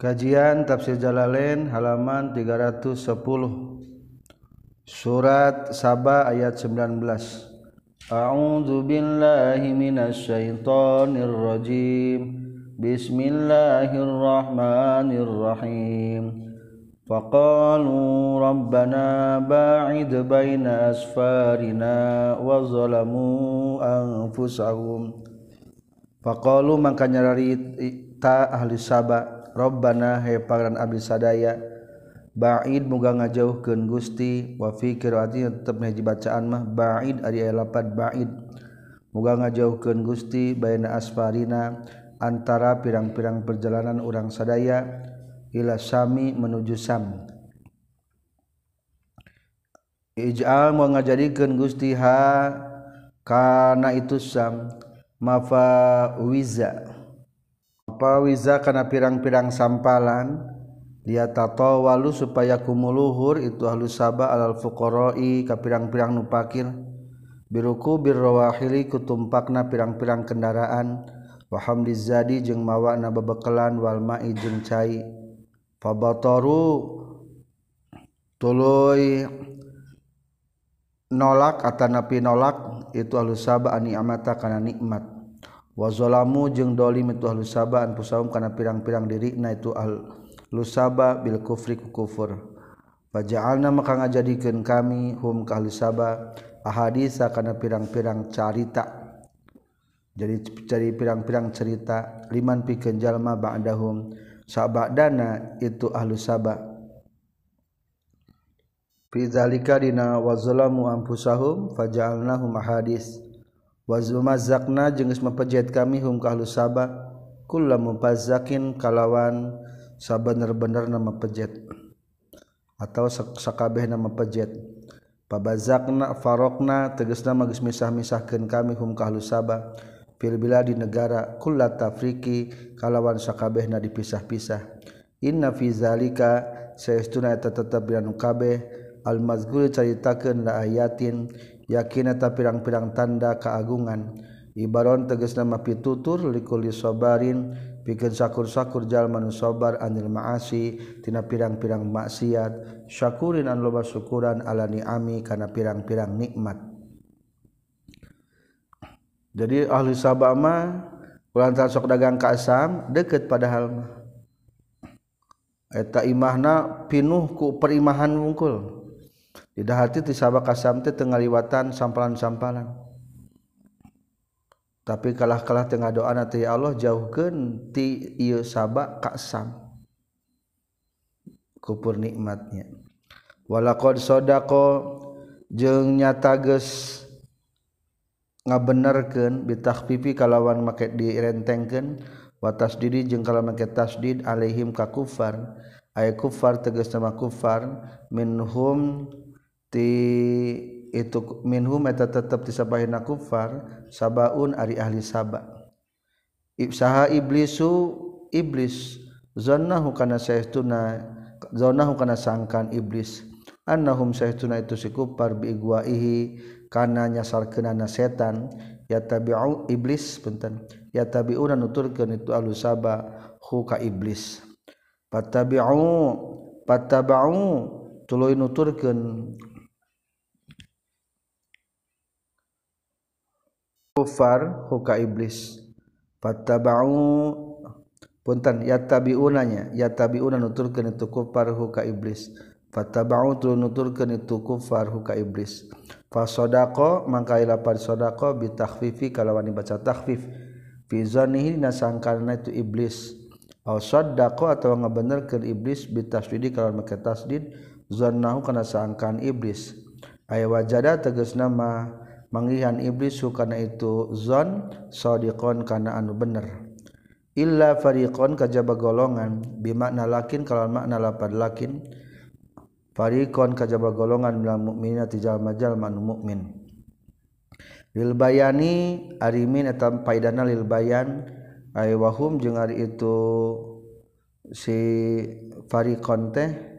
Kajian Tafsir Jalalain halaman 310 Surat Saba ayat 19 A'udzu billahi minasyaitonir rajim Bismillahirrahmanirrahim rabbana ba'id baina asfarina wa zalamu anfusahum. Faqalu maka nyarari ta ahli Saba robbana he pangeran abdi sadaya Baid muga ngajauhkeun Gusti wa fi qiraati tetep haji bacaan mah baid ari aya lapat baid. Muga ngajauhkeun Gusti baina asfarina antara pirang-pirang perjalanan urang sadaya ila sami menuju sam. Ij'al mau ngajadikeun Gusti ha kana itu sam mafa wiza wiza karena pirang-pirang sampalan dia tato walu supaya kumuluhur itu halus sabah alal fuqaroi ka pirang-pirang nupakir biruku birrawahili kutumpakna pirang-pirang kendaraan. Waham dizadi jeung mawana bebekelan wal ma'i jeung cai. Fabataru tuluy nolak atanapi nolak itu halus sabah ani amata kana nikmat wazolamu jeung dolim itu ahlu sabaan pusaum kana pirang-pirang diri na itu ahlu saba bil kufri ku kufur. Faja'alna maka ngajadikeun kami hum ka ahlu saba ahadisa kana pirang-pirang carita. Jadi cari pirang-pirang cerita liman pikeun jalma ba'dahum. Sabadana itu ahlu saba fi zalika dina wazalamu anfusahum faja'alnahum ahadis wazumazakna jeung mempejat kami hum ka ahlu sabah. Kulla mupazakin kalawan sabener-bener nama pejet atau sakabeh nama pejet pabazakna farokna tegesna magis misah-misahkeun kami hum ka ahlu sabah. Fil biladi negara kulla tafriki kalawan sakabehna dipisah-pisah. Inna fi zalika saestuna eta tetep dina kabeh. Al mazkur caritakeun la ayatin yakinata pirang-pirang tanda keagungan Ibaron teges nama pitutur likuli sobarin bikin sakur-sakur jalmanu sobar anil maasi tina pirang-pirang maksiat. Syakurin an loba syukuran ala ni'ami kana pirang-pirang nikmat. Jadi ahli sabah mah ulantar sok dagang ka asam deket padahal mah. Eta imahna pinuh ku perimahan wungkul. Lidah hati tisaba kasamte tengah liwatan sampalan-sampalan. Tapi kalah-kalah tengah doa nanti ya Allah jauhkan ti iya sabak kasam. Kupur nikmatnya. Walakod sodako jeng nyatages ngabenerkeun pipi kalawan make direntengkeun watas diri jeung kalawan make tasdid alaihim ka kufar ay kufar tegas nama kufar minhum ti itu minhum eta tetep disabahina kufar sabaun ari ahli saba ibsaha iblisu iblis zannahu kana saestuna zannahu kana sangkan iblis. Annahum saestuna itu si kufar bi igwaihi kana nyasarkeunana setan yatabi'u iblis punten yatabi'una nuturkeun itu ahli saba hu ka iblis. Fatabi'u fataba'u tuluy nuturkeun kufar huka iblis. Fattaba'u punten ya tabiunanya ya tabiuna nuturkeun itu kufar huka iblis. Fattaba'u tu nuturkeun itu kufar huka iblis. Fasadaqa mangka lapan sadaqa bi takhfifi kalawan dibaca takhfif. Fi zannihi nasangkana itu iblis. Aw sadaqa atau ngabenerkeun iblis bi tasdid kalawan make tasdid zannahu kana sangkan iblis. Aya wajada tegasna mah manggihan iblis sukana itu zon sodiqon kana anu bener. Illa fariqon kajaba golongan bimakna lakin kalau makna lapad lakin fariqon kajaba golongan minal mukmina tijal majal manu mukmin lil bayani arimin eta paidana lil bayan ay wahum jeung ari itu si fariqon teh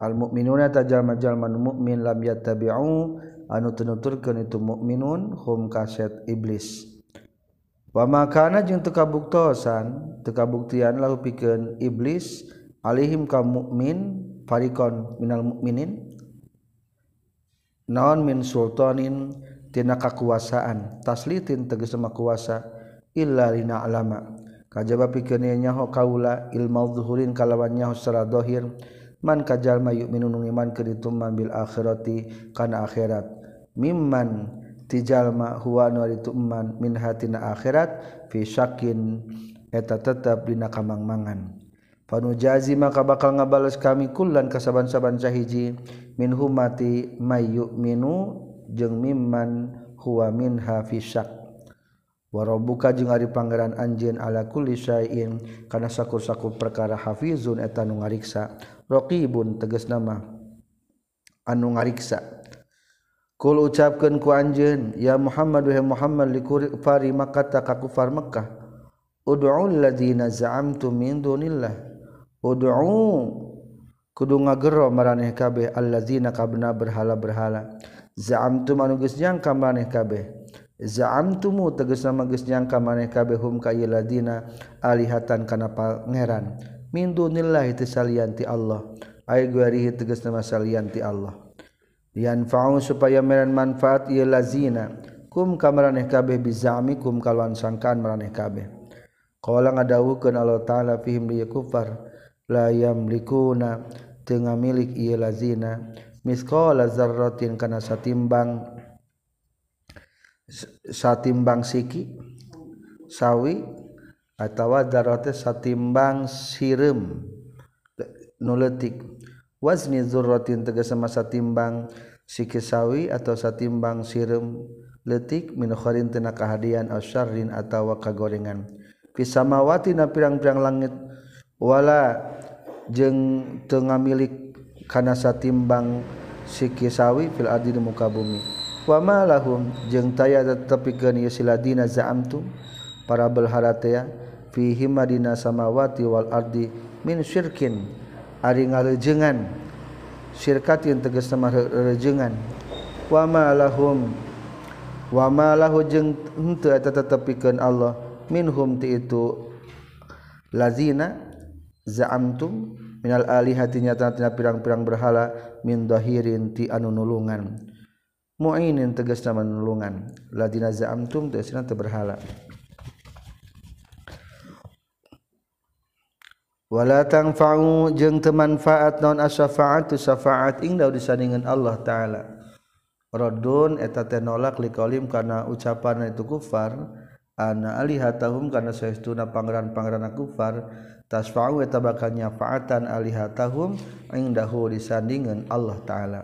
mukminuna tajam-jalman mukmin lam yattabi'u anu tunuturkeun itu mukminun hum kaset iblis. Makanan yang tekabuktosan tekabuktian lalu piken iblis alihim kaum mukmin farikon minal mukminin naon min sultanin tina kakuasaan taslitin tegas sama kuasa illa lina alama kajaba pikeun nyaho kaula ilmu zuhurin kalawan nyaho secara dohir man kajallma yuk minun iman ke itu mambil akhirati kana akhirat. Mimman tijalma huwa nu itu iman min hatina akhirat fi syakin eta tetap dina kamangmangan. Panu jazi maka bakal ngabales kami kullan kasaban-saban sahiji min humati mayyuk minu jeung mimman huwa minha fi syak. Warobuka jeung ari pangeran anjeun ala kulli syai'in kana sakur-sakur perkara hafizun eta nu ngariksa. raqibun tegas nama. Anu ngariksa. Kul ucapkeun ku anjen ya Muhammad wa Muhammad likufari makata ka kufar Mekkah ud'ul ladzina min dunillah. Ud'u kudu ngagero maraneh kabeh alladzina kabna berhala-berhala. Za'amtu anu geus nyangka maraneh kabeh. Za'amtumu tegas nama geus nyangka maraneh kabeh hum ka alladzina alihatan kana pangeran. min dunillahi tisalianti Allah. Ay guarihi tegas nama salianti Allah. Yanfa'u supaya meran manfaat ieu lazina. Kum kamaraneh kabeh bizamikum kalawan sangkaan maraneh kabeh. Qala ngadawukeun Allah taala fihim li kufar la yamlikuna teu milik ieu lazina. Misqala zarratin kana satimbang satimbang siki sawi atawa darote satimbang sirem. Nuletik wazni zurratin tegese masa timbang sikisawi atau satimbang sirem. Letik min kharin tina kahadian au syarrin atawa kagorengan. Fi samawati na pirang-pirang langit wala jeung teu ngamilik kana satimbang sikisawi fil ardi muka bumi. Wa ma lahum jeung taya tetepikeun yusiladina za'amtu para belharatea fi himadina samawati wal ardi min syirkin. Ari ngalejengan yang tegas sama rejengan. Wa ma lahum. Wa ma lahu jeung henteu eta tetepikeun Allah. Minhum ti itu lazina za'amtum minal alihati nyata tina pirang-pirang berhala min dahirin ti anu nulungan. Mu'inin tegas nama nulungan. Ladina za'amtum tegasna teu berhala walatang fau jeung temanfaat non asyafaat tu syafaat ing daud disandingan Allah taala. Rodun eta teh nolak likolim karena ucapan itu kufar ana alihatahum karena saestuna pangeran-pangeran kufar tasfa'u eta bakal nyafaatan alihatahum ing dahu disandingan Allah taala.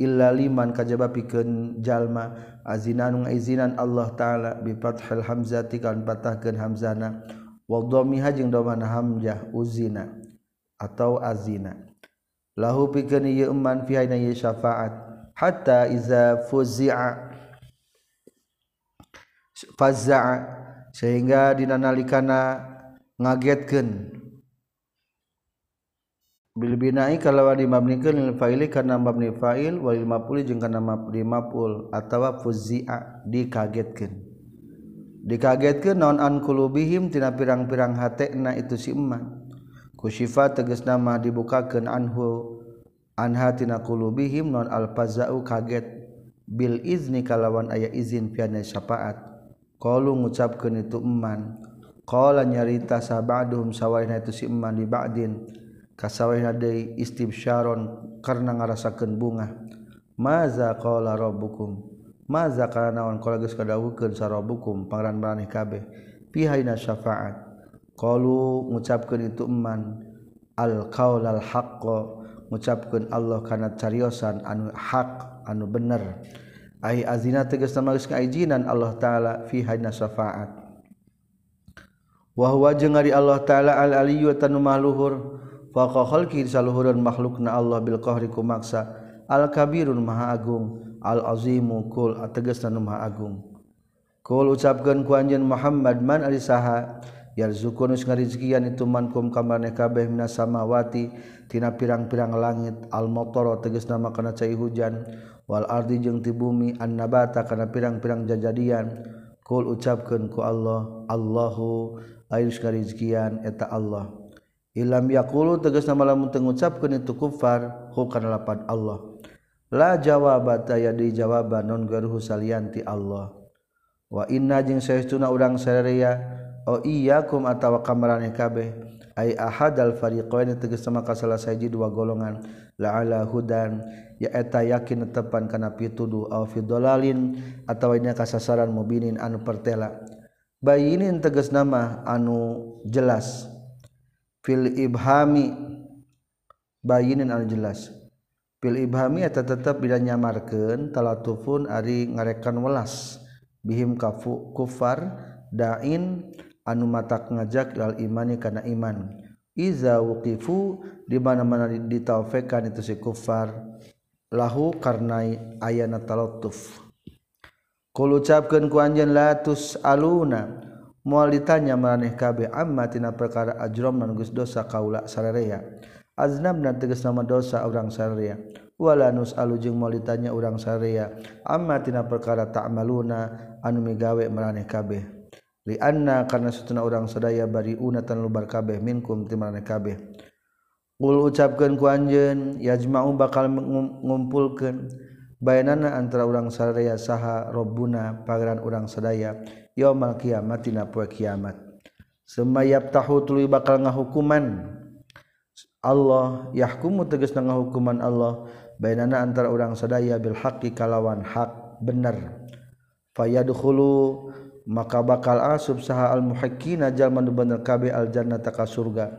Illa liman kajaba pikeun jalma azinan izinanan Allah taala bi fathil hamzati kan patahkeun hamzana. waldhomiha jeung domana hamzah uzina atau azina. Lahu pikeun ieu eman fi hayna syafaat. Hatta iza fuzi'a fazza'a sehingga dinanalikana ngagetkeun. Bil bina'i kalawan dimabnikeun lil fa'ili kana mabni fa'il walil maf'ul jeung kana mabni maf'ul atawa fuzi'a dikagetkeun. dikagetkan nonankuluubihim tina pirang-pirang hatna itu siman kusifa teges nama dibukakan anhu anhatinakuluubihim non alpazau kaget. Bil izni kalawan ayah izin piana syafaat. Kalau ngucapkan itu eman qala nyarita sabaduhum sawaina itu si eman di ba'din. Kasawaina istib istibsyaron karena ngarasakan bunga. Maza qala rabbukum? maza karena naon kalau geus kadawukeun sarabukum pangeran maneh kabeh. Pihaina syafaat. Qalu ngucapkeun itu eman. Al qaulal haqqo ngucapkeun Allah kana cariosan anu hak anu bener. Ai azina tegas nama geus kaijinan Allah taala fi haina syafaat. Wa huwa jeung ari Allah taala al aliyyu tanu mahluhur faqa khalqi saluhuran makhlukna Allah bil qahri kumaksa. Al kabirun maha agung. al-azimukul ateges Nanumha Agung. Kul ucapkan ku anjeun Muhammad man ari saha yarzuqu nu ngarizkian itu mankum kamarne kabeh minas samawati tina pirang-pirang langit al motoro tegas nama kana cai hujan wal ardi jeung ti bumi an nabata kana pirang-pirang jajadian. Kul ucapkeun ku Allah Allahu ayus ngarizkian eta Allah. Ilam yaqulu tegas nama lamun teu ngucapkeun itu kufar hu kana lapan Allah. la jawabata ya di jawaban non garhu salianti Allah. Wa inna jeung saestuna urang sarerea o iyyakum atawa kamarane kabeh ay ahad al fariqain tegas sama kasalah saji dua golongan la ala hudan ya eta yakin tepan kana pituduh aw fi dalalin atawa nya kasasaran mubinin anu pertela. Bayinin tegas nama anu jelas. Fil ibhami bayinin anu jelas. pil ibhami eta tetep bila nyamarkeun talatufun ari ngarekan welas. Bihim kafu kufar dain anu matak ngajak lal imani kana iman. Iza wuqifu di mana-mana ditaufekan itu si kufar. Lahu karena ayana talatuf. Kul ucapkeun ku anjeun latus aluna moal ditanya maraneh kabeh amma tina perkara ajrom nan geus dosa kaula sararea aznabna tegas nama dosa orang syria wala nus'alu jeung moal ditanya urang syria amma tina perkara ta'maluna anu migawe maraneh kabeh? Li anna kana satuna urang sadaya bariuna tan lubar kabeh minkum ti maraneh kabeh. Qul ucapkeun ku anjen yajma'u bakal ngumpulkeun bayanana antara orang syria saha robuna pangeran orang sadaya yaumal kiamat tina poe kiamat. Semayap tahu tuluy bakal ngahukuman. Allah yahkumu tegas nangah hukuman Allah bainana antara orang sadaya bil haqqi kalawan hak bener fayadkhulu maka bakal asub saha al muhaqqina jalma nu bener kabeh al jannata ka surga.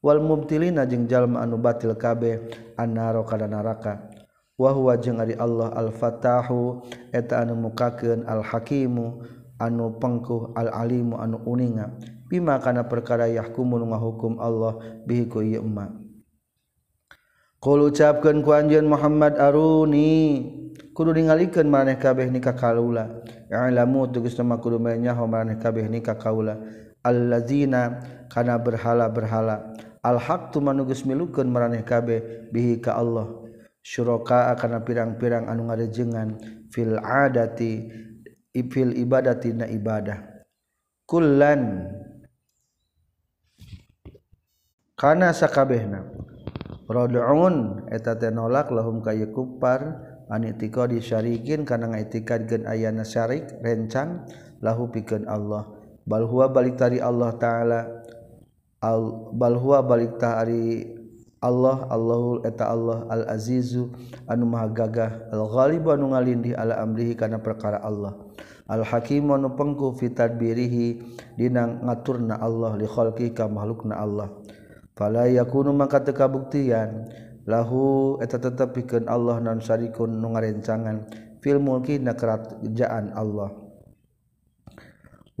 Wal mubtilina jeung jalma anu batil kabeh annaro kana neraka. Wa huwa jeung ari Allah al fatahu eta anu mukakeun al hakimu anu pengkuh al alimu anu uninga. Bima kana perkara yahkumu ngahukum Allah bihi ku ieu Kul ucapkeun ku anjeun Muhammad Aruni kudu ningalikeun maneh kabeh nikah kaula. I'lamu tugas nama kudu manyaho maneh kabeh nikah kaula. Allazina kana berhala-berhala al-haq tu manugus milukeun maneh kabeh bihi ka Allah. Syuroka kana pirang-pirang anu ngarejengan fil adati fil ibadati na ibadah. Kullan kana sakabehna rodun eta tenolak lahum kayu kupar anitiko disyarikin karena ngaitikad gen ayana syarik rencang lahu pikeun Allah. Bal huwa balik tari Allah taala al bal huwa balik tari Allah Allahul eta Allah al azizu anu maha gagah al ghalib anu ngalindih ala amrihi kana perkara Allah. Al hakim anu pengku fi tadbirihi dina ngaturna Allah li khalqi ka makhlukna Allah. fala yakunu maka teu kabuktian. Lahu eta tetep pikeun Allah non syarikun nu ngarencangan fil mulki na kerajaan Allah.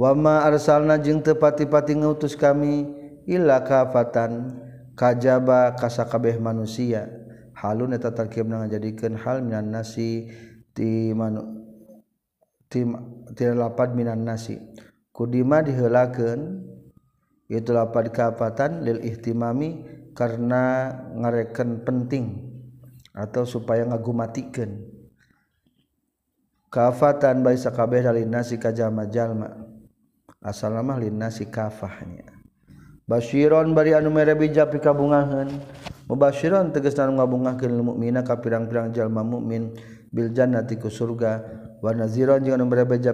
Wa ma arsalna jeung teu pati-pati ngutus kami illa kafatan kajaba kasakabeh manusia. Halun eta tarkib ngajadikeun hal minan nasi ti manu ti ti lapad minan nasi. Kudima diheulakeun itu lapad kafatan lil ihtimami karena ngareken penting atau supaya ngagumatikeun kafatan baisa kabeh dari nasi kajama jalma. Asal nama lin nasi kafahnya. Bashiron bari anu mere bija pikabungahan. Mubashiron tegas anu ngabungakeun lil mukmina ka pirang-pirang jalma mukmin bil jannati ku surga. Wa naziron jeung anu mere bija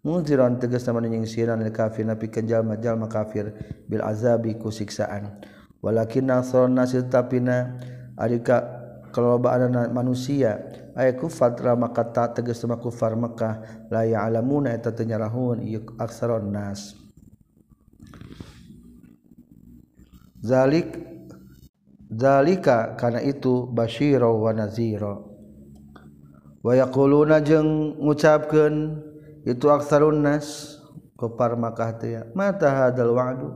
munziron tegas anu nyingsieun lil kafir pikeun jalma-jalma kafir bil azabi ku siksaan. Walakin nasron nasil tapina arika kelobaan manusia aya kufar maka tak tegas sama kufar Mekah la ya'lamuna eta teu aksaron nas. Zalik zalika karena itu basyiro wa naziro wa yaquluna jeung ngucapkeun itu aksarun aksarunnas kopar maka mata hadal wa'du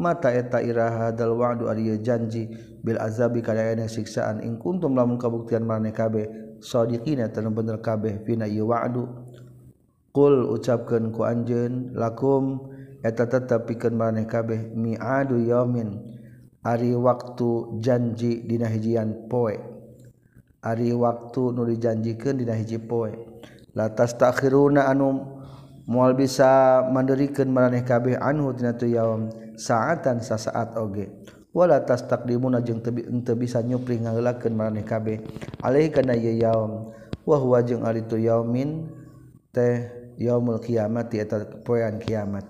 mata eta iraha hadal wa'du ari janji bil azabi kana siksaan. In kuntum lamun kabuktian maneh kabeh sadiqina tanu bener kabeh fina ieu wa'du. Qul ucapkeun ku anjeun lakum eta tetep pikeun maneh kabeh mi'adu yaumin ari waktu janji dina hijian poe. Ari waktu nu dijanjikeun dina hiji poe. latas takhiruna anu mual bisa mandirikan maraneh kabeh anhu tina tu yaum saatan sasaat oge. Wala tas takdimuna jeung teu teu bisa nyupri ngaheulakeun maraneh kabeh. Alaihi kana ye yaum wa huwa jeung ari tu yaumin teh yaumul kiamat eta poean kiamat.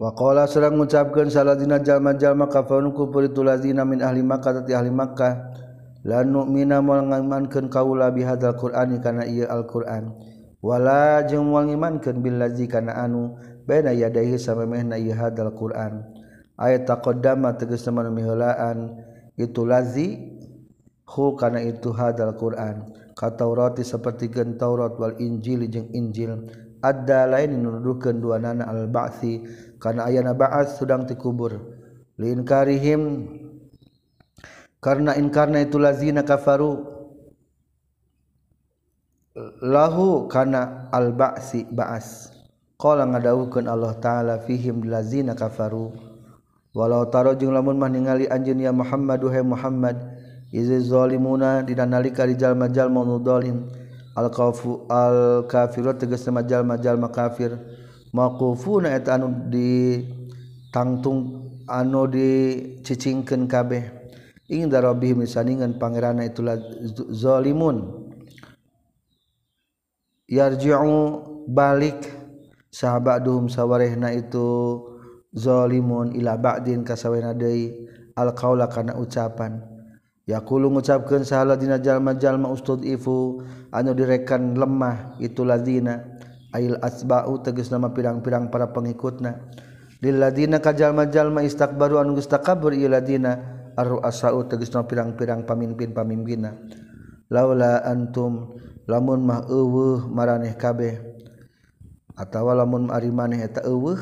Wa qala sareng ngucapkeun saladina jalma-jalma kafarun kufur itu lazina min ahli makkah tati ahli makkah. la nu'mina mal lanuminamankan kaula bihadal Qur'ani karena ia Alquran. Wala jeung mal ngimankeun bil ladzi kana anu baina yadaihi samemehna ieu hadal Qur'an. Ayat taqaddama tegas manumihelaan itu ladzi hu kana itu hadal Qur'an. Ka Taurati seperti gen Taurat wal Injil jeung Injil. Ada lain nuduhkeun duanana al ba'si kana ayana ba'ats sedang tikubur linkarihim karena inkarna itu lazina kafaru. Lahu kana al ba'si ba'as. Qala ngadawukeun Allah taala fihim lazina kafaru. Walau taro jeung lamun mah ningali anjeun ya Muhammad duhe Muhammad izi zalimuna dina nalika di jalma-jalma nu zalim al kafu al kafiru tegas sama jalma-jalma kafir. Maqufuna eta anu di tangtung anu dicicingkeun kabeh. ing darabih misaningan pangerana itulah zalimun. Yarji'u balik. Sahabat duhum sawarehna itu zalimun ila ba'din kasawena deui. Alqaula kana ucapan. Yaqulu ngucapkeun sahaladina jalma-jalma ustudifu anu direkan lemah itu ladina ail asba'u tegas nama pirang-pirang para pengikutna. Lil ladina kajalma-jalma istakbaru anu geus takabur ieu ladina. ar asau tegesna pirang-pirang pamimpin-pamimpinna. Laula antum lamun mah eueuh maraneh kabeh atawa lamun ari maneh eta eueuh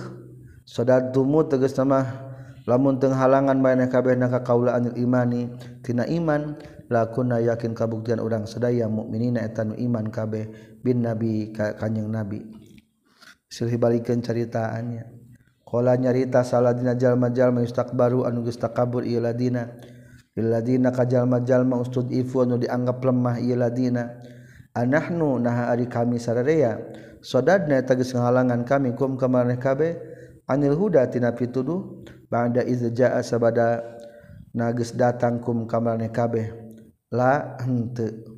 sadatumu tegesna mah lamun teu halangan maneh kabeh na kaula anil imani. Tina iman lakuna yakin kabuktian urang sadaya mukminina eta nu iman kabeh bin nabi ka kanjing nabi. Silih balikeun caritaannya. Kala nyarita saladina jalma-jalma yustakbaru anu geus takabur ieu ladina. Ieu ladina kajalma-jalma ustud ifu anu dianggap lemah ieu ladina. Anahnu naha ari kami sararea. Sodadna tagis geus ngahalangan kami kum ka kabe. anil huda tina pituduh ba'da idza jaa sabada nagis datang kum ka kabe. La henteu.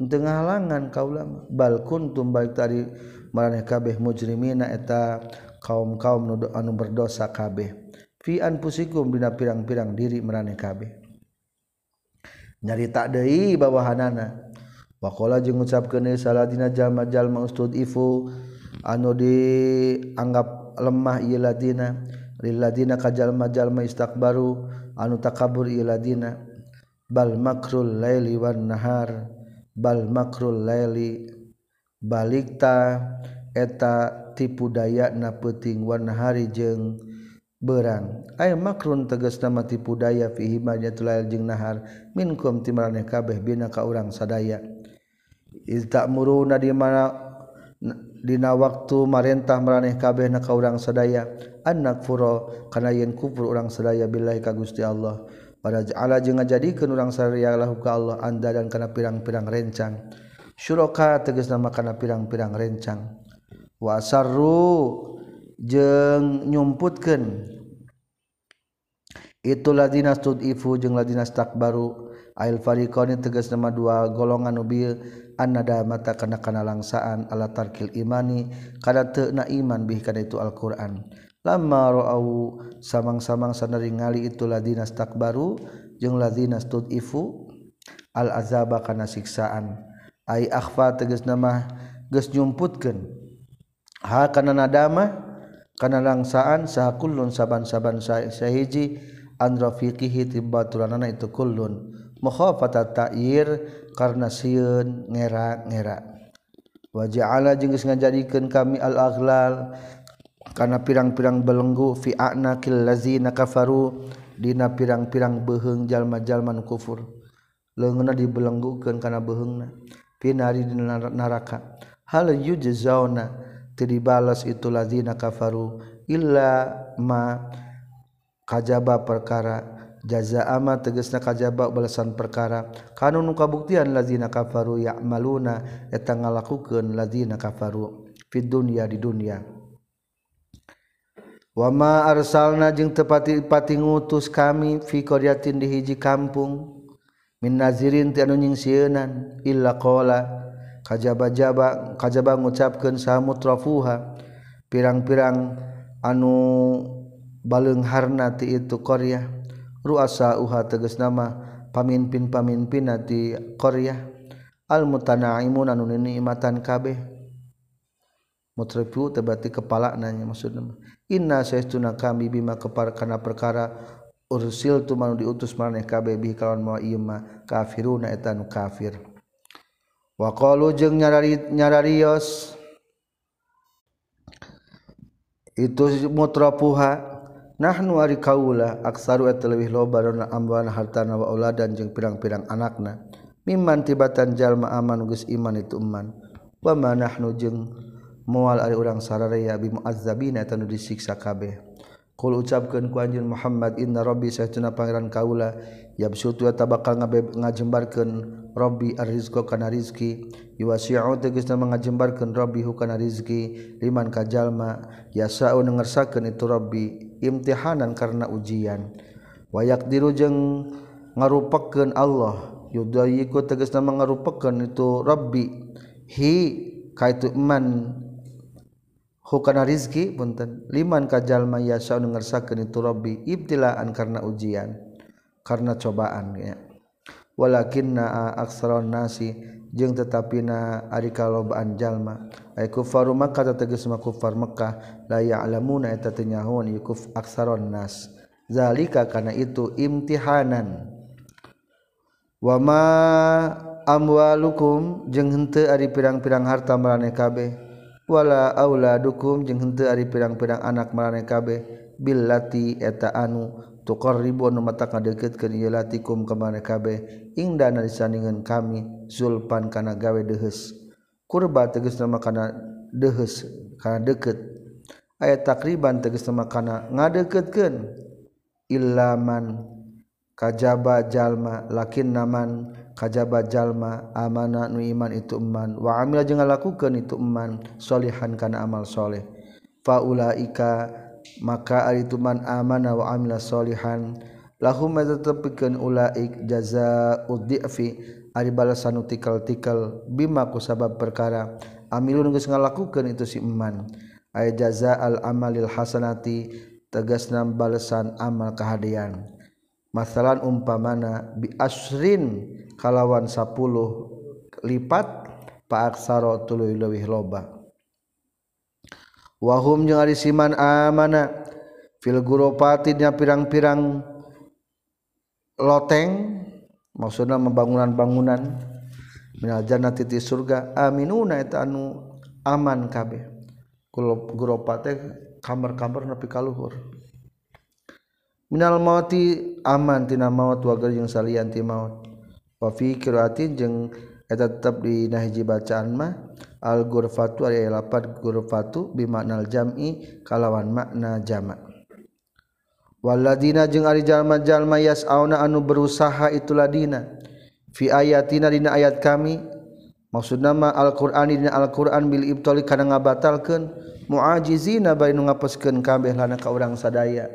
Henteu ngahalangan kaula bal kuntum balik tadi maraneh kabeh mujrimina eta kaum-kaum nudu anu berdosa kabeh. Fian pusikum dina pirang-pirang diri meraneh kabeh. Nyarita deui bawahanana. Waqala jeung ngucapkeun saladina jalma-jalma ustud ifu anu dianggap lemah ieu ladina. Lil ladina ka jalma-jalma istakbaru anu takabur ieu ladina. Bal makrul laili wan nahar bal makrul laili balikta eta tipu daya na peting warnahari jeng berang aya makrun teges nama tipu daya fihimanya tulail jeung nahar minkum timarane kabeh bina ka urang sadaya. Iz ta'muruna di mana dina waktu marentah meraneh kabeh na ka urang sadaya. Anak furo kana yen kufur urang sadaya billahi ka Gusti Allah. Pada ja'ala jeung ngajadikeun urang sadaya lahu ka Allah anda dan kana pirang-pirang rencang. Syuraka tegas nama kana pirang-pirang rencang. wasarru jeung nyumputkeun. Itulah dinas tudifu jeung ladinas takbaru ail fariqani tegas nama dua golongan ubi annada mata kana kana langsaan ala tarkil imani kada teu na iman bih kana itu alquran. Lamma ra'au samang-samang sanari ngali itu ladina takbaru jeung ladina tudifu al azaba kana siksaan. Ai akhfa tegas nama geus nyumputkeun. ha kana nadama kana langsaan saha kullun saban-saban sahiji an rafiqihi tibaturanana itu kullun. Mukhafata ta'ir karena sieun ngera-ngera. Wa ja'ala jeung geus ngajadikeun kami al aghlal kana pirang-pirang belenggu fi a'naqil ladzina kafaru dina pirang-pirang beuheung jalma-jalma nu kufur. Leungeuna dibelenggukeun kana beheungna pinari dina neraka hal yujzauna ti dibalas itu lazina kafaru illa ma kajaba perkara. Jaza ama tegesna kajaba balasan perkara. Kanun kabuktian lazina kafaru ya'maluna eta ngalakukeun lazina kafaru fid dunya di dunya. Wama arsalna jeung tepati-pati ngutus kami fi qaryatin di hiji kampung. Min nazirin ti anu nyingsieunan illa qala kajaba-jaba kajaba ngucapkeun samutrafuha pirang-pirang anu baleung harna ti itu qaryah ruasa uha tegas nama pamimpin-pamimpin ti qaryah al mutanaimun anu nikmatan kabeh. Mutrifu tebati kepala nanya maksudna inna saestuna kami bima kepar kana perkara ursil tu manu diutus maneh kabeh bi kawan mau ieu kafiruna eta nu kafir Waqalu jeung nyarari nyararios. Itu mutrapuha nahnu ari kaula aksaru eta leuwih loba dona ambalan hartana wa auladan jeung pirang-pirang anakna. Mimman tibatan jalma aman geus iman itu iman wa ma nahnu jeung moal ari urang sararea bi muazzabina eta nu disiksa kabeh. Kul ucapkeun ku anjeun Muhammad inna rabbi saytuna pangeran kaula yabsutu eta bakal ngajembarkeun Robbi arrizqo kana rizki. Yuwasi'u tegasna mangajembarkeun Robbi hukana rizki. Liman ka jalma yasa'u ngersakakeun itu Robbi imtihanan karena ujian. Wa yaqdiru jeung ngarupakeun Allah. Yudayiku tegasna mangarupakeun itu Robbi hi kaitu man hukana rizki punten. Liman kajalma yasa'u ngersakeun itu Robbi ibtilaan karena ujian. Karena cobaan ya. walakin na aksaron nasi jeung tetapi na ari kalobaan jalma ay kufaru makkah tegas ma kufar makkah. La ya'lamuna eta teu nyahoan yukuf aksaron nas. Zalika kana itu imtihanan. Wa ma amwalukum jeung henteu ari pirang-pirang harta maraneh kabeh. Wala auladukum jeung henteu ari pirang-pirang anak maraneh kabeh. Billati eta anu tukar ribu anu mata kadeket ke latikum kemana kabeh ingda disandingan kami zulpan kana gawe dehes kurba teges nama kana dehes kana deket ayat takriban teges nama kana ngadeketkan ilaman kajaba jalma lakin naman kajaba jalma amana nu iman itu iman wa amila jangan lakukan itu iman solihan kana amal soleh. Faulaika maka ituman aman wa amila solihan. Lahum tetepikeun ulaik jazaa'ud di'fi. Ari balasan tikal-tikal bima ku sabab perkara. Amilun geus ngalakukeun itu si iman ay jazaa'al amalil hasanati tegasna balasan amal kahadean masalan umpamana bi asrin kalawan 10 lipat paaksara tuluy leuwih loba. wahum jeung ari siman amana fil guropatinya pirang-pirang loteng maksudna membangunan-bangunan minal jannati ti surga aminuna eta anu aman kabeh. Guropat teh kamar-kamar nepi ka luhur. Minal mauti aman tina maut wa jeung salian ti maut. Wa fi qiraatin jeung eta tetap di nahiji bacaan mah al ghurfatu ari lapat ghurfatu bi maknal jam'i kalawan makna jamak waladina jeung ari jalma-jalma yas'auna anu berusaha itulah dina. Fi ayatina dina ayat kami. Maksud nama Al-Qur'an dina Al-Qur'an bil ibtali kana ngabatalkeun. Muajizina bari nu ngapeskeun kabeh lana ka urang sadaya.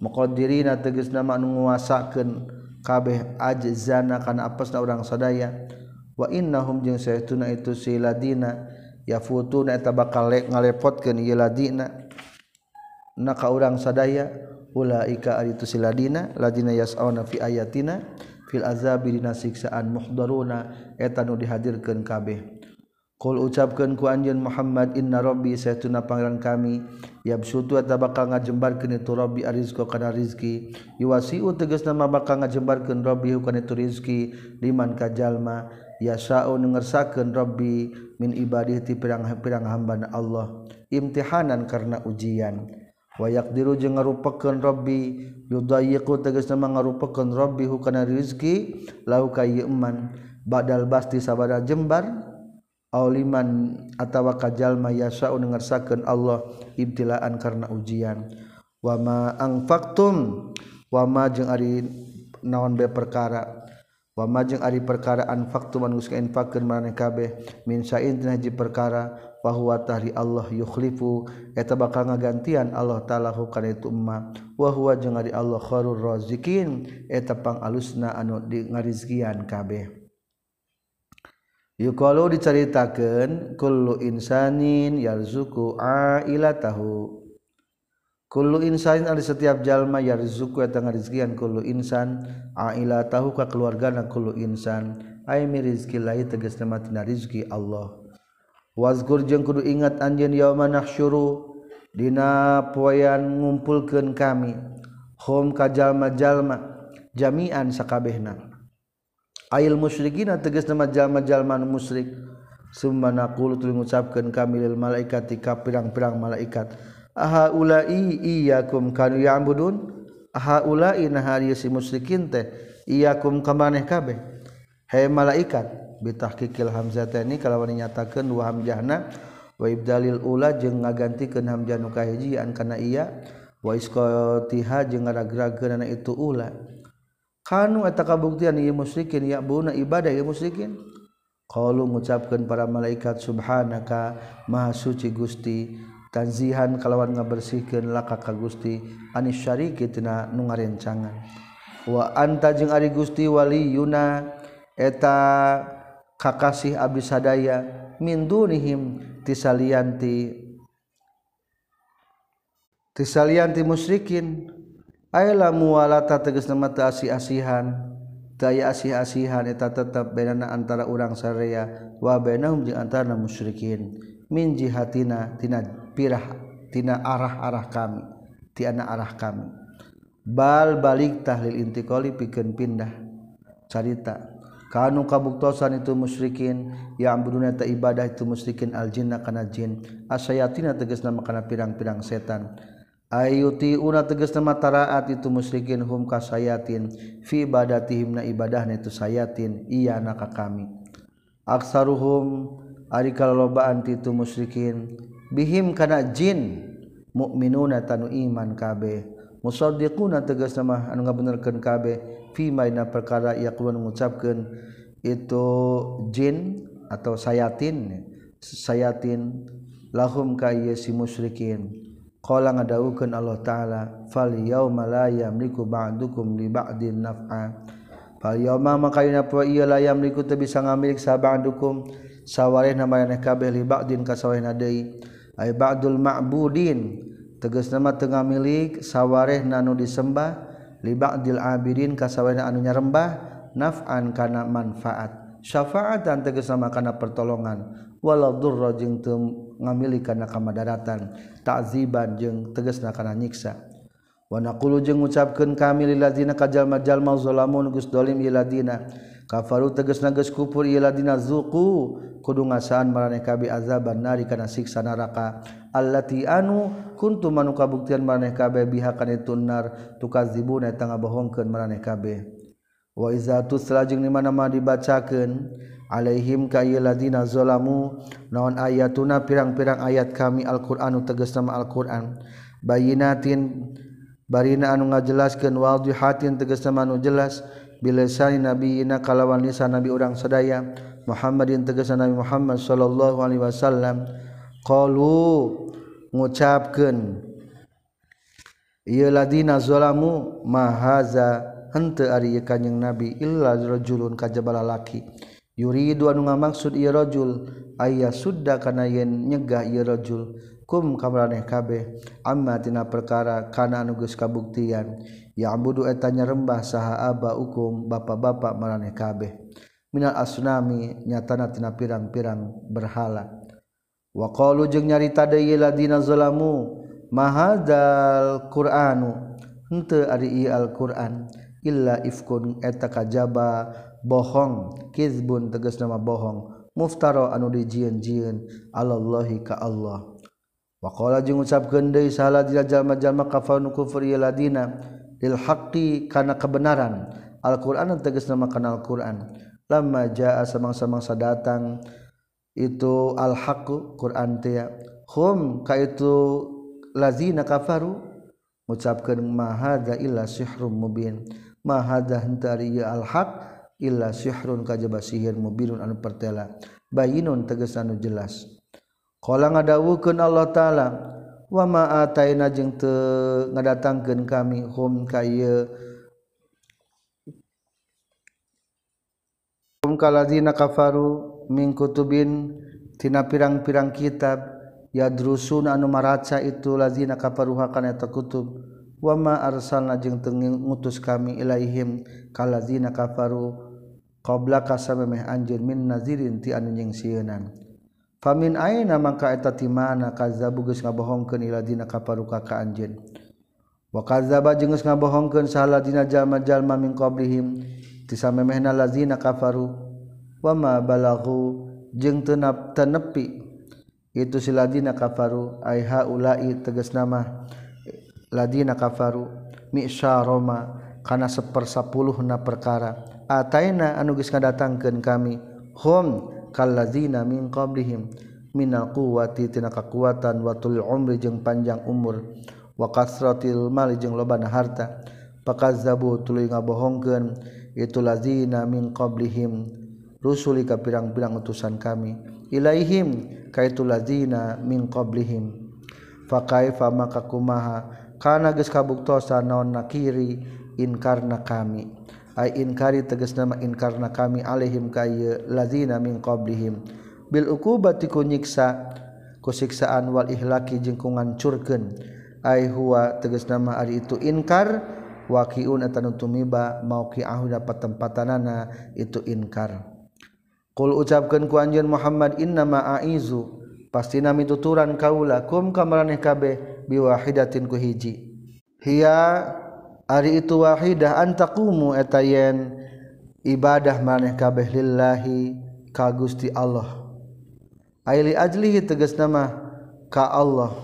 Muqaddirina tegas nama nu nguasakeun kabeh ajzana kana apesna urang sadaya. wa innahum jeung saytuna itu si ladina yafutuna eta bakal ngalepotkeun ieu ladina. Na ka urang sadaya ulaika ari itu si ladina ladina yas'auna fi ayatina fil azabi dina siksaan muhdaruna eta nu dihadirkeun kabeh. Qul ucapkeun ku anjeun Muhammad inna rabbi saytuna pangeran kami yabsutu eta bakal ngajembarkeun itu rabbi arizqa kana rizki yuwasiu tegasna mah bakal ngajembarkeun rabbi kana itu rizki liman kajalma yasaun ngersakeun Rabbi min ibadih ti pirang-pirang hamba Allah. Imtihanan karena ujian. Wa yaqdiru jeung ngarupakeun Rabbi yudayiqu tegasna ngarupakeun Rabbi hukana rezeki lau ka yeman badal basti sabada jembar auliman atawa kajalma yasaun ngersakeun Allah ibtilaan karena ujian. Wa ma wama wa ma jeung ari naon be perkara. wamajeng ari perkaraan faktu manuskan fakir mana kabeh min saidnaji perkara bahwa tahri Allah yukhlifu eta bakal ngagantian Allah taala hukana itu umma. Wa huwa jeung ari Allah khairur razikin eta pang alusna anu di ngarizkian kabeh. Yuqalu dicaritakeun kullu insanin yarzuku ailatahu. Kullu insanin ari setiap jalma yarzuku eta ngarizkian kullu insan aila tahu ka keluargana kullu insan. Ay mi rizki lahi tegas nama tina rizki Allah. Wazkur jeung kudu ingat anjeun yauma nahsyuru dina poean ngumpulkeun kami hum ka jalma-jalma jami'an sakabehna. Ail musyrikina tegas nama jalma-jalma musyrik summa naqulu tuluy ngucapkeun kami lil malaikati ka pirang-pirang malaikat. haula'i iyyakum kanu ya'budun? Haula'i nahari si musyrikin teh iyyakum kamaneh kabeh? Hai malaikat bitahqiqil hamzah hamzataini kalawan nyatakeun dua hamzahna wa ibdalil ula jeung ngagantikeun hamzah nu kahiji an kana iya wa isqatiha jeung ngaragrageunan itu ula. Kanu eta kabuktian ieu musyrikin ya'buna ibadah ieu musyrikin? Qalu ngucapkeun para malaikat subhanaka maha suci Gusti tanzihan kalawan ngabersihkan laka ka Gusti anis syarikitina nu ngarencangan. Wa anta jeung ari Gusti wali yuna eta kakasih abdi sadaya min dunihim tisalianti tisalianti musyrikin. Ayla muwalata tegas nama ta asih-asihan daya asih-asihan eta tetap bedana antara urang sarea wa bainahum jeung antara musyrikin. Min jihatina tina pirah tina arah-arah kami ti arah kami. Bal balik tahlil intiqali pikeun pindah carita. Kanu kabuktosan itu musyrikin yang buduna ta ibadah itu musyrikin aljinna kana jin. Asayatina tegasna makana pirang-pirang setan. Ayuti una tegasna mataraat itu musyrikin hum kasayatin fi ibadatihim na ibadahna itu sayatin iya naka kami. Aksaruhum ari kalolobaan itu musyrikin bihim kana jin mukminuna tanu iman kabeh musaddiquna tegas nama anu ngabenerkeun kabeh fi maina perkara yaqulun ngucapkeun itu jin atau sayatin. Sayatin lahum ka si musyrikin. Qala ngadawukeun Allah taala fal yauma la yamliku ba'dukum li ba'din naf'a. Fal yauma maka ina poe ieu la yamliku teu bisa ngamilik saba'dukum. Sawareh na maraneh kabeh li ba'din ka sawareh deui. ay ba'dul ma'budin. Tegas nama tengah milik sawareh nanu disembah. Li ba'dil abidin kasawareh anu nyarembah. Naf'an kana manfaat. Syafa'atan tegas nama kana pertolongan. Walau durra jeung teu ngamili kana kamadaratan takziban jeung tegasna kana nyiksa. Wa naqulu jeung ngucapkeun kami lil ladzina kajalma jalma zalamun gus dolim lil ladzina kafaru teges nages kufur ialah dina zuku kudu ngasaan maraneh kabi azaban nari kana siksa neraka. Allati anu kuntum manu kabuktian maraneh kabe biha kana tunnar tukazibuna tanga bohongkeun maraneh kabe wa iza tusla jeung di mana-mana dibacakeun alaihim ka ieu ladina zalamu naon ayatuna pirang-pirang ayat kami Al-Qur'anu tegas nama Al-Qur'an. Bayinatin barina anu ngajelaskeun wadhihatin tegas nama anu jelas. bilesani nabiina kalawan lisan nabi urang sadaya Muhammadin tegasan Nabi Muhammad sallallahu alaihi wasallam qalu ngucapkeun ieu ladina zalamu mahaza henteu ari kanjing nabi illa rajulun kajabala laki. Yuridu anu ngamaksud ieu rajul aya sudda kana yen nyegah ieu rajul kum kamaraneh kabeh amma tina perkara kana anu geus kabuktian. yabudu eta rembah saha aba ukum bapak-bapak maraneh kabeh. Minal asnami nyatana tina pirang-pirang berhala. Wa qalu jeung nyarita deui ladina zalamu mahadzal qur'anu? Henteu ari al-qur'an. Illa ifkun eta kajaba bohong. Kizbun tegas nama bohong. Muftara anu dijieun-jieun alallahi ka Allah. Wa qala jeung ngucapkeun deui sahala jalma-jalma kafarun kufur ladina lil haqqi kana kebenaran. Al-Qur'an tegas nama kana Al-Qur'an. Lamma jaa samang-samangsa datang itu al-haqu Quran teh hum ka itu lazina kafaru ngucapkeun ma hadza illa sihrun mubin. Ma hadza hentari al-haq illa syihrun kajaba sihir mubinun anu pertela. Bayinun tegas anu jelas. Qala ngadawukeun Allah taala wama ataina jeung teu ngadatangkeun kami hum ka ieu. Hum kaladzina kafaru min kutubin tina pirang-pirang kitab yadrusun anu maraca itu lazina kafaruha kana eta kutub. Wa ma arsalna jeung teu ngutus kami ilaihim kaladzina kafaru qabla kasamemeh anjeun min nazirin ti anu nyingsieunan famin aina mangka eta ti mana kazzabu geus ngabohongkeun iladina kaparuka ka anjeun wa kazzaba jeung geus ngabohongkeun saladina jalma-jalma min qablihim ti samemehna lazina kafaru. Wa ma balaghu jeung teu nepi itu si ladina kafaru. Ai haula'i tegas nama ladina kafaru. Mi'syaroma kana sepersapuluhna perkara. Ataina anu geus ngadatangkeun kami? Hum kallazina min qablihim minal quwwati tina kakuatan watul umri jeung panjang umur wa kasratil mali jeung lobana harta pakazzabu tuluy ngabohongkeun itu lazina min qablihim rusuli ka pirang-pirang utusan kami ilaihim kaitu lazina min qablihim. Fa kaifa maka kumaha kana geus kabuktosan naon nakiri in karna kami. ay inkari teges nama inkarna kami alaihim ka lazina min qablihim. Bil uqubati ku nyiksa kusiksaan wal ihlaki jengkungan curken ngancurkeun. Ai huwa tegas nama ari itu inkar waqiun eta tumiba mauqi'ahu dapat tempatanana itu inkar. Kul ucapkan ku anjeun Muhammad inna ma aizu pasti nami tuturan kaula kum kamaraneh kabeh biwahidatin ku hiji. Hiya Ari itu wahidah antakumu etayen ibadah maneh kabeh lillahi ka Gusti Allah. Aili ajlihi tegas nama ka Allah.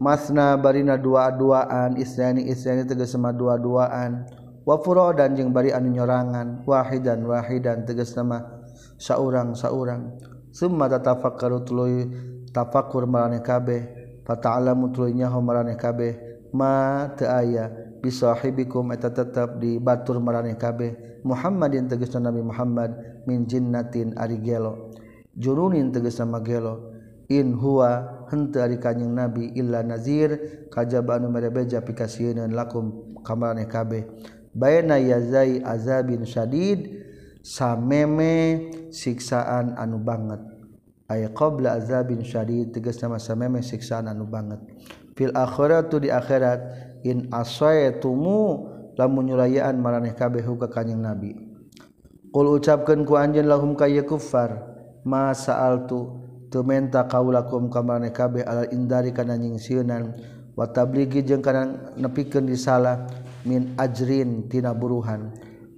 Masna barina dua-duaan isyani isyani tegas sama dua-duaan. Wa furodan jeung bari anu nyorangan wahidan wahidan tegas nama saurang saurang. Summa tatafakkaru tuluy tafakur maraneh kabeh. Fata'alamu tuluy nyaho maraneh kabeh ma aya bisahibikum eta tetap di batur maraneh kabeh. Muhammadin tegesna Nabi Muhammad min jinnatin ari gelo. Jurunin tegesna magelo in huwa henteu ari kanjing Nabi illa nazir. Kajaba anu merebeja pikasieun lakum ka maraneh kabeh. Baina yazai azabin syadid. Sameme siksaan anu banget. Aya qabla azabin syadid. Tegasna sameme siksaan anu banget. fil akhirat tu di akhirat. In asaiatumu lamun nyulayaan maraneh kabeh ka kanjing nabi. Qul ucapkeun ku anjeun lahum ka kufar ma sa'altu teu menta kaulakum ka maraneh kabeh alal indari kana nyingsieunan wa tabligi jeung kana nepikeun disalah min ajrin tina buruhan.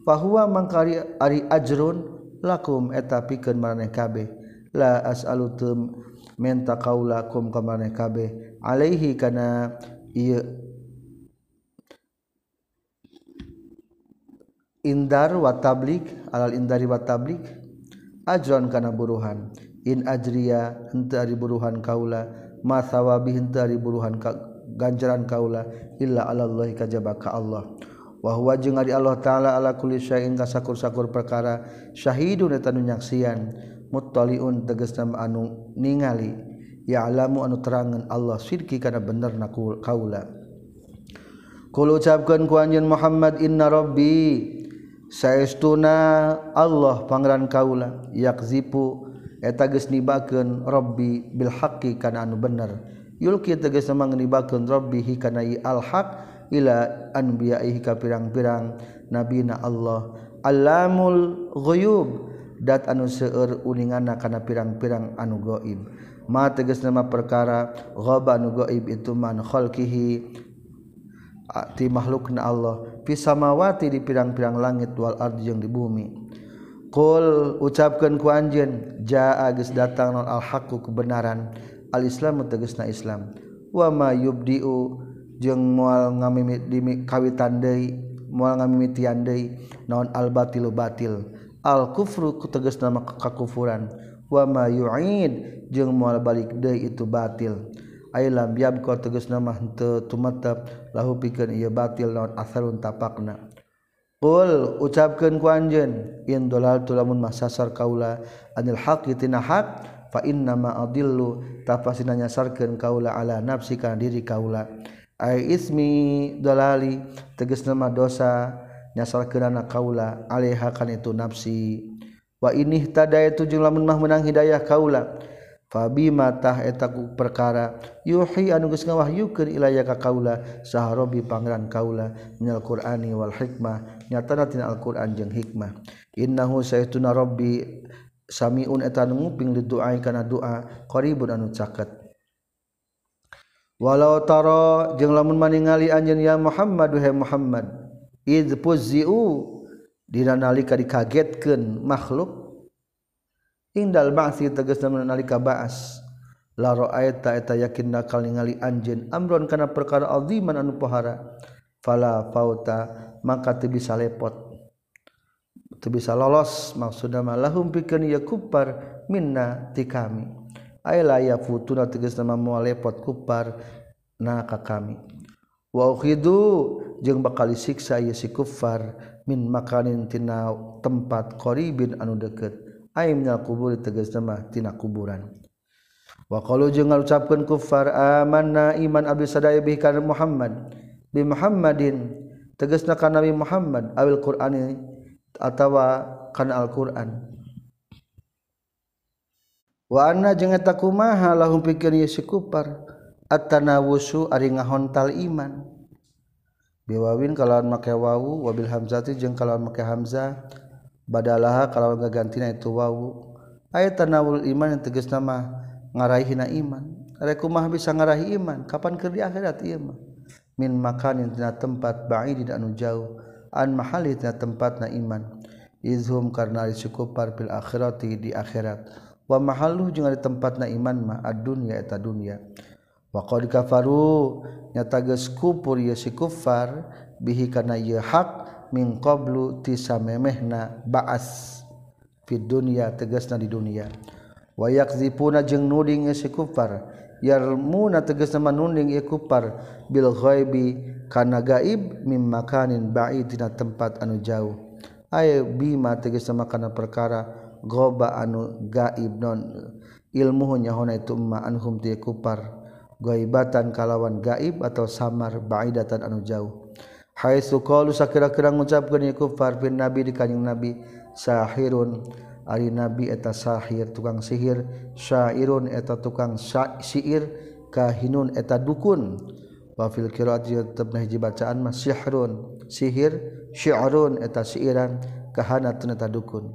Fahuwa mangkari ari ajrun lakum eta pikeun maraneh kabeh. La as'alutum menta kaulakum ka maneh kabeh alaihi kana ieu indar wa tablik alal indari wa tablik ajron kana buruhan. In ajriya henteu ari buruhan kaula. Ma sawabi henteu ari buruhan ka ganjaran kaula. Illa alallahi kajaba ka Allah. Wa huwa jeung ari Allah taala ala kulli syai'in kasakur-sakur perkara. Syahidun eta nu nyaksian. muttaliun tegesna anu ningali ya alamu anu terangan Allah sidqi kana bener na kaula. Kul ucapkeun ku anjeun Muhammad inna rabbi saestuna Allah pangeran kaula yakzipu eta geus nibakeun rabbi bil haqqi kana anu bener. Yulki tegas nama nibakeun rabbi hi kana al haq ila anbiya'ihi ka pirang-pirang nabina Allah. Alamul ghuyub. dat anu seueur uningan kana pirang-pirang anu goib. Ma tegas nama perkara ghaba anu goib itu man khalqihi ti makhlukna Allah. Fi samawati di pirang-pirang langit wal ardi yang di bumi. Qul ucapkeun ku anjeun jaa geus datang non al haqqu kebenaran. Al islamu tegasna islam. Wa ma yubdiu jeung moal ngamimit di kawitan deui moal ngamimitian deui naon al batilu batil. al-kufru kuteges nama kakufuran wa ma yu'id jeung moal balik deui itu batil. Ay lam yabqa tegas nama henteu tumatap lahu pikeun ieu batil naon asarun tapakna. Qul ucapkeun ku anjeun in dalaltu lamun masasar kaula anil haqqi tina haq fa inna ma adillu tapasina nyasarkeun kaula ala nafsi kana diri kaula. Ai ismi dalali tegas nama dosa. Nyasarkeun anak kaula alaiha kana itu nafsi. Wa ini tada itu jeung lamun menang hidayah kaula. Fabi mata etaku perkara yuhi anu geus ngawahyukeun ilaya ka kaula saha pangeran kaula minal qur'ani wal hikmah. Nyatana tina al-qur'an jeung hikmah. Innahu saytuna rabbi samiun eta nu nguping li doa kana doa qaribun anu caket. Walau tara jeung lamun maningali anjeun ya Muhammad wahai Muhammad idpuziu dinalika dikagetkeun makhluk indal ba'si tegasna nalika ba'as. La ra'aita eta yakin nakal ningali anjeun amron kana perkara aziman anu pahara fala fauta maka teu bisa lepot teu bisa lolos. Maksudna mah lahum pikeun ya kupar minna ti kami. Ay la yafutuna tegasna moal lepot kupar na ka kami. Wa ukhidu jeung bakal disiksa siksa Yesi kufar min makanin tina tempat qaribin anu deket. Aimnya kubur tegesmahtina kuburan. Wa jeung ngalucapkan kufar amanna iman Abdi sadaya bihkan Muhammad. Bi Muhammadin teges na Nabi Muhammad awil Qur'ani atawa kana Al-Qur'an. Wa anna jeung eta kumaha lahum pikeun Yesus kufar at-tanawusu ari ngahontal iman. biwawin kalawan make wawu wabil hamzati jeung kalawan make hamzah. Badalaha kalau nggak gantina itu wawu ayat tanawul iman yang tegas nama ngaraihina iman. Rekumah bisa ngarahi iman? Kapan ker di akhirat iya mah. Min makan yang tina tempat ba'id dan anu jauh. An mahali tina tempat na iman. Izhum karena cukup parpil akhirati di akhirat. Wa mahalu jeung di tempat na iman mah ad dunya eta dunya. waqad kafaru nyata geus kufur ye si kufar bihi kana ye hak min qablu tisa memehna ba'as. Fid dunya tegasna di dunia wa yakzipuna jeung nuding ye si kufar yarmuna tegasna manunding ye kufar bil ghaibi kana gaib mim makanin ba'id dina tempat anu jauh. Ay bima tegasna kana perkara goba anu gaib non. Ilmu nyahona itu ma anhum ti kufar gaibatan kalawan gaib atau samar baidatan anu jauh. Hai suqalu sakira-kira ngucapkeun ieu farfin nabi di kanjing nabi sahirun ari nabi eta sahir tukang sihir syairun eta tukang syair kahinun eta dukun. Wa fil qiraati tetep hiji bacaan mah sihrun sihir syi'run eta siiran kahana eta dukun.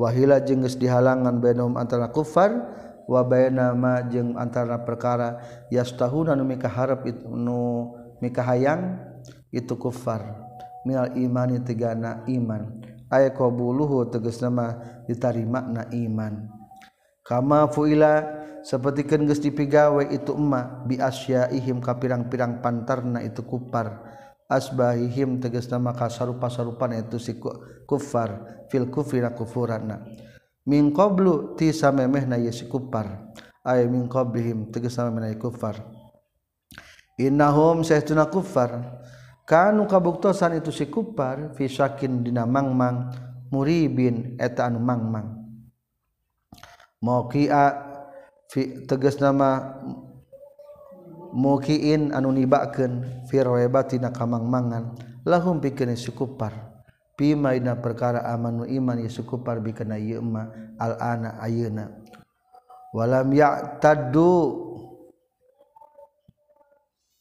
Wahila jeung geus dihalangan bainahum antara kufar wa baina ma jeung antara perkara yastahuna nu mikaharep nu mikahayang itu kufar. Minal imani tegana iman. Aya qabuluhu tegas nama diterima na iman. Kama fuila sapertikeun geus dipigawe itu emma bi asyaihim ka pirang-pirang pantarna itu kufar. Asbahihim tegas nama kasarupa-sarupan itu si kufar. Fil kufri na kufuranna min qablu ti samemehna yesi kufar ay min qablihim tegas samemehna kufar innahum sahtuna kufar kanu kabuktosan itu si kuffar fi syakin dina mangmang muribin eta anu mangmang. Mauqi'a fi tegas nama mukiin anu nibakeun fi rawabatina kamangmangan lahum pikeun si kuffar bima ina perkara amanu iman ya sukupar bikana ieu al ana ayeuna walam ya'taddu.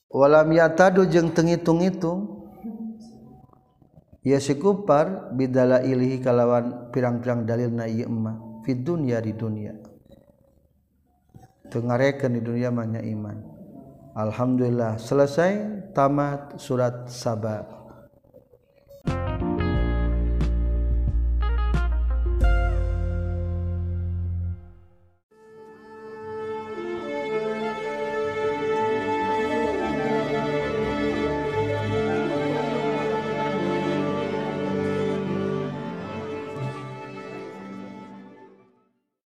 Walam yatadu jeung tengitung-itung ya si kupar bidala ilihi kalawan pirang-pirang dalilna ieu emma fid dunya di dunia. Tengarekeun di dunia mah iman. Alhamdulillah. Selesai tamat surat saba